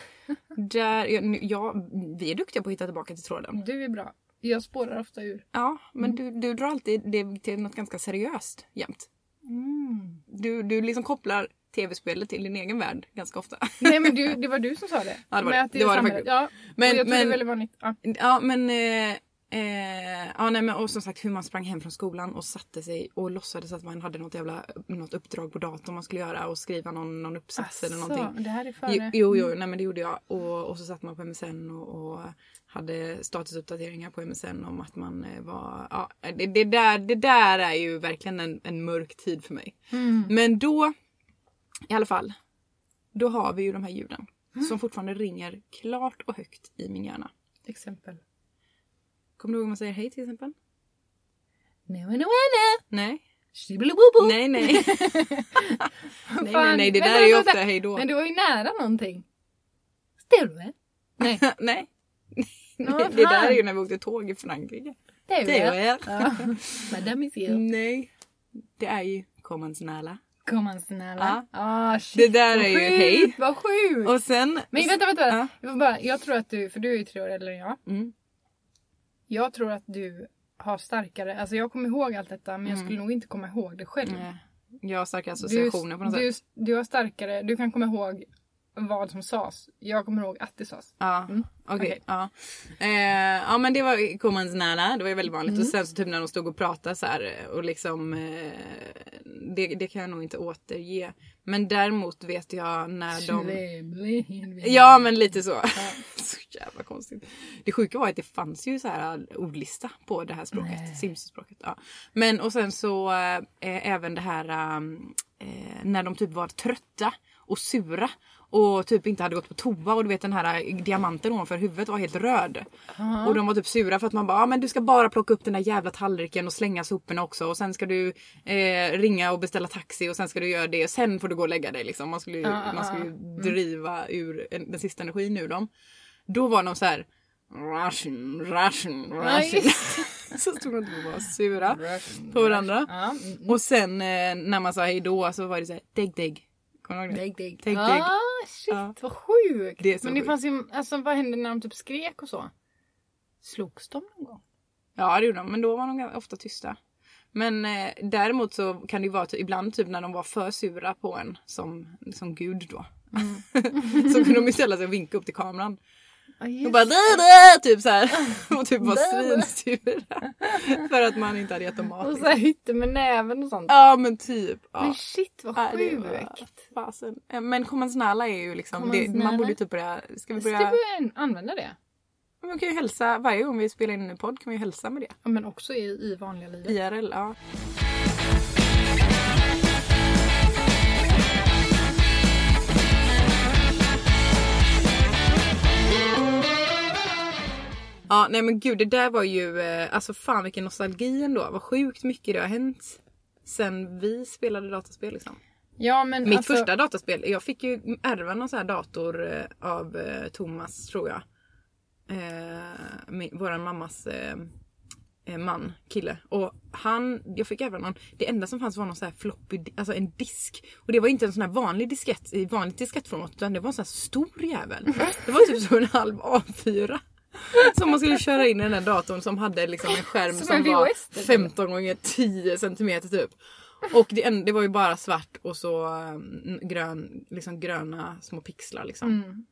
där, ja, ja, vi är duktiga på att hitta tillbaka till tråden. Du är bra. Jag spårar ofta ur. Ja, men Mm. du, du drar alltid det till något ganska seriöst jämt. Mm. Du, du liksom kopplar tv-spelet till din egen värld ganska ofta. Nej men du, det var du som sa det. Ja, det var Men det. Det var det. Ja, Men- jag tror det är men- väldigt vanligt. Ja. Ja men, eh, eh, ja, nej, men och som sagt hur man sprang hem från skolan och satte sig och låtsades att man hade något jävla något uppdrag på datorn man skulle göra och skriva någon, någon uppsats eller Asså, någonting. det här är före. Jo, jo, jo nej men det gjorde jag. Och, och så satt man på MSN och, och hade statusuppdateringar på MSN om att man eh, var... Ja, det, det, där, det där är ju verkligen en, en mörk tid för mig. Mm. Men då, i alla fall, då har vi ju de här ljuden. Som fortfarande ringer klart och högt i min hjärna. Exempel. Kommer du ihåg hur man säger hej till exempel? Nej nej Nej. Shibbolibobbo. Nej, nej. nej, nej, nej, det där är ju ofta hej då. Men du var ju nära någonting. Stille. Nej. nej. Vad det där är ju när vi åkte tåg i Frankrike. Det Det är är Ja. Madame is here. Nej. Det är ju konventionella Kom han snälla. Ja. Ah, shit, Det där är ju hej. Vad sjukt! Och sen... Men vänta, vänta. Ja. Jag, bara, jag tror att du, för du är ju tre år äldre än jag. Mm. Jag tror att du har starkare, alltså jag kommer ihåg allt detta men jag Mm. skulle nog inte komma ihåg det själv. Nej. Jag har starka Du, associationer på något du, sätt. du har starkare, du kan komma ihåg vad som sades. Jag kommer ihåg att det sades. Ja, Mm. okej. Okej. Ja. Eh, ja men det var Komans nära, det var ju väldigt vanligt. Mm. Och sen så typ när de stod och pratade så här och liksom eh, det, det kan jag nog inte återge. Men däremot vet jag när de... Ja men lite så. så jävla konstigt. Det sjuka var att det fanns ju så här ordlista på det här språket. Simspråket. Ja. Men och sen så eh, även det här eh, när de typ var trötta och sura. Och typ inte hade gått på toa och du vet den här diamanten ovanför huvudet var helt röd. Och de var typ sura för att man bara ah, men du ska bara plocka upp den där jävla tallriken och slänga soporna också och sen ska du eh, ringa och beställa taxi och sen ska du göra det och sen får du gå och lägga dig liksom. Man skulle ju, ja, man skulle ju ja. driva ur en- den sista energin ur dem. Då var de så här Russian, Russian, Russian. så stod de och var sura på varandra. Mm. Och sen eh, när man sa hej då så var det såhär degg degg. Kommer du ihåg det? Degg. Degg, ah, degg. Shit Ja. vad sjukt. Det Men det sjukt. fanns ju, alltså vad hände när de typ skrek och så? Slogs de någon gång? Ja det gjorde de men då var de ofta tysta. Men eh, däremot så kan det ju vara typ, ibland typ när de var för sura på en som, som gud då. Mm. så kunde de ju ställa sig och vinka upp till kameran. Och just bara "Dä, dä", typ så här. Och typ var svinsura. För att man inte hade gett dem mat. Och så här hytte med näven och sånt. Ja men typ. Ja. Men shit vad Ja, det sjukt. Fasen. Eh, Men kommensnäla är ju liksom, det, man borde typ börja, ska vi Ska börja, vi börja använda det? man kan ju hälsa, varje gång vi spelar in en podd kan vi hälsa med det. Ja, men också i, i vanliga livet. IRL, ja. Ja, nej men gud det där var ju, eh, alltså fan vilken nostalgi ändå. Vad sjukt mycket det har hänt sen vi spelade dataspel liksom. Ja men Mitt alltså, första dataspel, jag fick ju ärva någon sån här dator eh, av eh, Thomas tror jag. Eh, våran mammas eh, eh, man, kille. Och han, jag fick ärva någon, det enda som fanns var någon sån här floppy, alltså en disk. Och det var inte en sån här vanlig diskett i vanligt diskettformat utan det var en sån här stor jävel. Det var typ som en halv A4. Som man skulle köra in i den där datorn som hade liksom en skärm Som som, en var VHS, typ, 15 gånger 10 centimeter typ. Och det, det var ju bara svart och så um, grön, liksom gröna små pixlar liksom. Mm.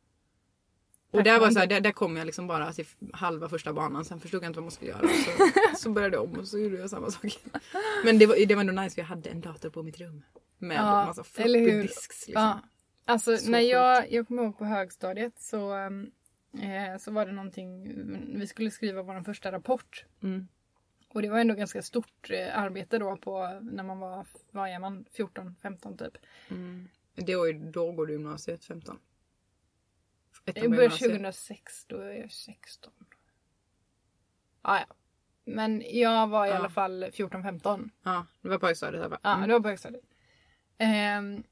Och där, var så här, där, där kom jag liksom bara till halva första banan. Sen förstod jag inte vad man skulle göra. Så, så började jag om och så gjorde jag samma sak. Men det var, det var ändå nice för jag hade en dator på mitt rum. Med Ja, en massa floppy disks. Liksom. Ja. Alltså Så när jag, jag kommer ihåg på högstadiet så, um, eh, så var det någonting, vi skulle skriva vår första rapport. Mm. Och det var ändå ganska stort eh, arbete då på när man var, vad är man, 14, 15 typ. Mm. Det var ju, då går du gymnasiet 15. Ettan Jag började gymnasiet. 2006, då är jag 16. Ah, ja. Men jag var i Ja. alla fall 14-15. Ja, det var på högstadiet. Ja, Mm. det var på högstadiet. Ehm,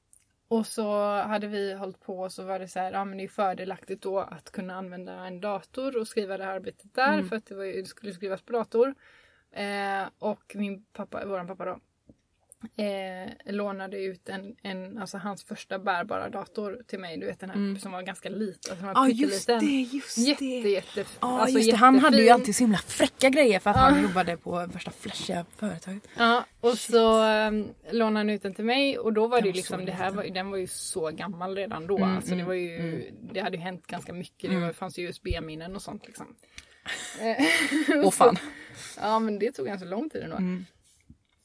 och så hade vi hållit på och så var det så här, ja men det är fördelaktigt då att kunna använda en dator och skriva det här arbetet där Mm. för att det, var, det skulle skrivas på dator. Eh, och min pappa, våran pappa då, eh, lånade ut en, en, alltså hans första bärbara dator till mig. Du vet den här Mm. som var ganska liten. Alltså, Ja var just det, just Jätte, det. jätte, Ja alltså just det, han hade ju alltid så himla fräcka grejer för att Ja. han jobbade på värsta flashiga företaget. Ja, och så um, lånade han ut den till mig och då var Den det var liksom, det här var, ju- den var ju så gammal redan då. Mm, alltså det mm, var ju, mm. det hade ju hänt ganska mycket. Det Mm. var, fanns ju USB-minnen och sånt liksom. Åh fan. Ja men det tog ganska lång tid ändå. Mm.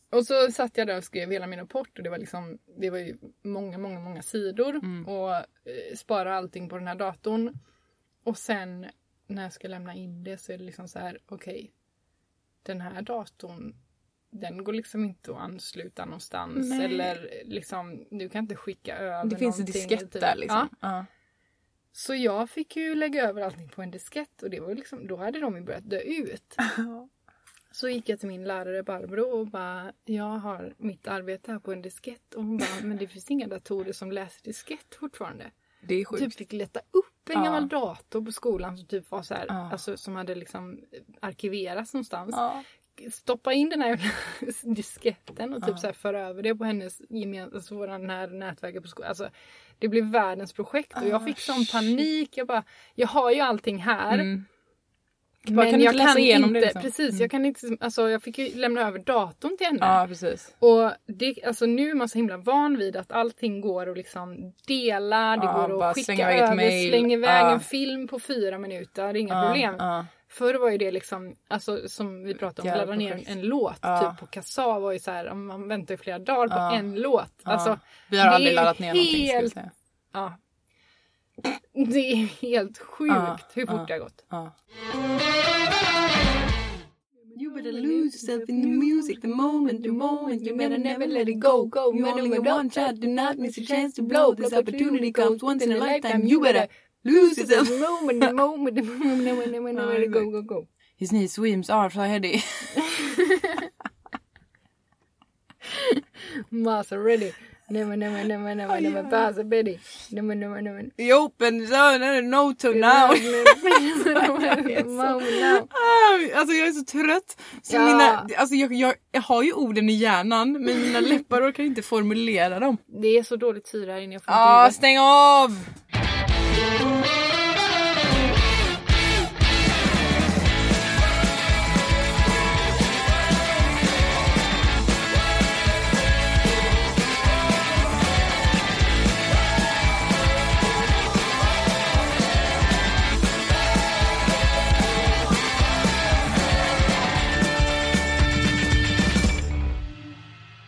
Och så satt jag där och skrev hela min rapport och det var liksom, det var ju många, många, många sidor. Mm. Och eh, spara allting på den här datorn. Och sen när jag ska lämna in det så är det liksom så här, okej. den här datorn, den går liksom inte att ansluta någonstans. Nej. Eller liksom, du kan inte skicka över Det finns en någonting, diskett typ. där liksom. Ja. Ja. Så jag fick ju lägga över allting på en diskett och det var liksom, då hade de ju börjat dö ut. Så gick jag till min lärare Barbro och bara, jag har mitt arbete här på en diskett. Och hon bara, men det finns inga datorer som läser diskett fortfarande. Det är sjukt. Typ fick leta upp en Ja. gammal dator på skolan som typ var så här, Ja. alltså som hade liksom arkiverats någonstans. Ja. stoppa in den här disketten och typ Ja. så här föra över det på hennes gemensamma, alltså våran här nätverket på skolan. Alltså, det blev världens projekt och jag Ah, fick sån panik. Jag bara, jag har ju allting här. Mm. Bara, Men kan jag inte kan inte, det liksom? precis, Mm. jag kan inte, alltså jag fick ju lämna över datorn till henne. Ja, precis. Och det, alltså nu är man så himla van vid att allting går att liksom dela, det Ja, går att skicka över, mail. slänga iväg Ja. en film på fyra minuter, inga Ja, problem. ja. Förr var ju det liksom, alltså som vi pratade om, Jävla ladda ner en, en låt Ja. typ på Kassa var ju så här, man väntar flera dagar på en låt. Alltså, Vi har aldrig laddat ner någonting helt- säga. ja. Det är helt sjukt Ja, hur fort ja. det har gått. Ja. You better lose yourself in the music the moment, the moment. You better never let it go, go, go. You only get one shot, do not miss a chance to blow. This opportunity comes once in a lifetime. You better lose yourself. The moment, the moment, the moment, the moment, the moment, the Ja, go, go, go. His knee swims are so heady. Massa ready. Never, never, never, never, never pass a Betty. Never, never, never. You open so no to now. Ah, Alltså jag är så trött. Så Ja. mina, alltså jag, jag, jag har ju orden i hjärnan men mina läppar orkar inte formulera dem. Det är så dåligt syre här inne. Inte Ah, stäng av!